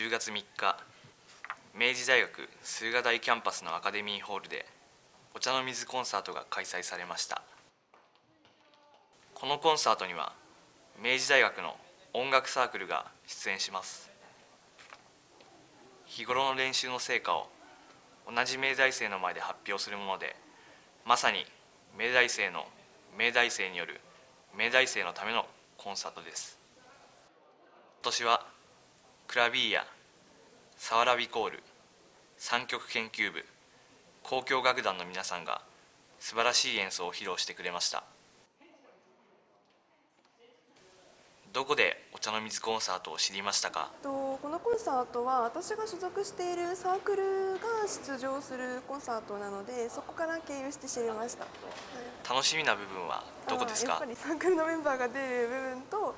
10月3日明治大学駿河台キャンパスのアカデミーホールでお茶の水コンサートが開催されました。このコンサートには明治大学の音楽サークルが出演します。日頃の練習の成果を同じ明大生の前で発表するものでまさに明大生の明大生による明大生のためのコンサートです。今年はクラビーヤサワラビコール三曲研究部交響楽団の皆さんが素晴らしい演奏を披露してくれました。どこでお茶の水コンサートを知りましたか？とこのコンサートは私が所属しているサークルが出場するコンサートなのでそこから経由して知りました。楽しみな部分はどこですか？やっぱりサークルのメンバーが出る部分と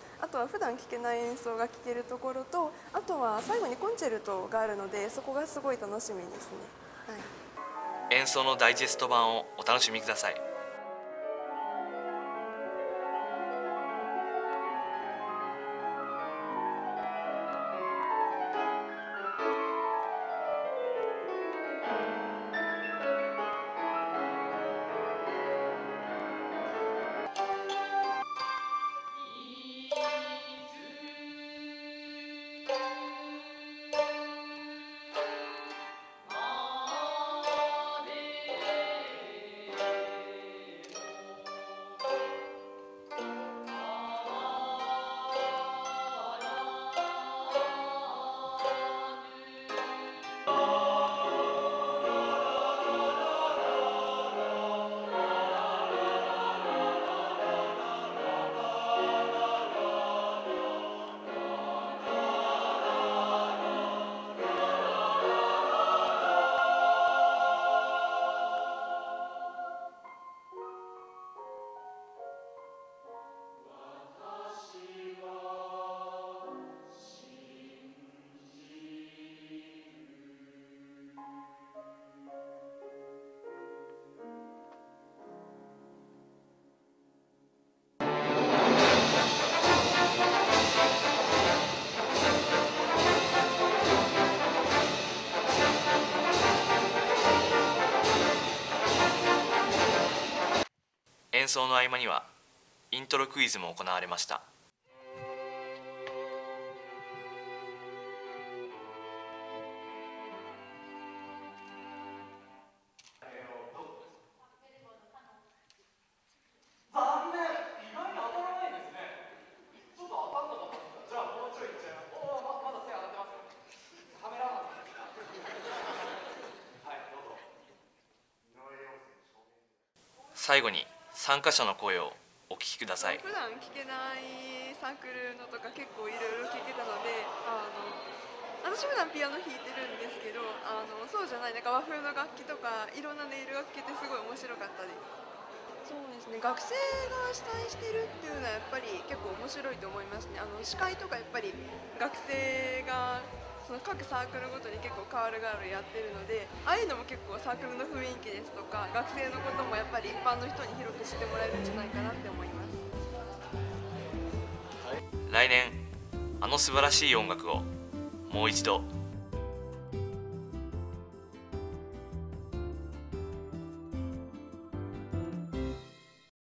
は普段聴けない演奏が聴けるところとあとは最後にコンチェルトがあるのでそこがすごい楽しみですね、はい、演奏のダイジェスト版をお楽しみください。演奏の合間にはイントロクイズも行われました。最後に参加者の声をお聞きください。普段聞けないサークルのとか結構いろいろ聞いてたのであの私普段ピアノ弾いてるんですけどあのそうじゃないなんか和風の楽器とかいろんな音色が聞けてすごい面白かったですそうですね学生が主催してるっていうのはやっぱり結構面白いと思いますね。あの司会とかやっぱり学生がその各サークルごとに結構変わる変わるやってるのでああいうのも結構サークルの雰囲気ですとか学生のこともやっぱり一般の人に広く知ってもらえるんじゃないかなって思います。来年あの素晴らしい音楽をもう一度。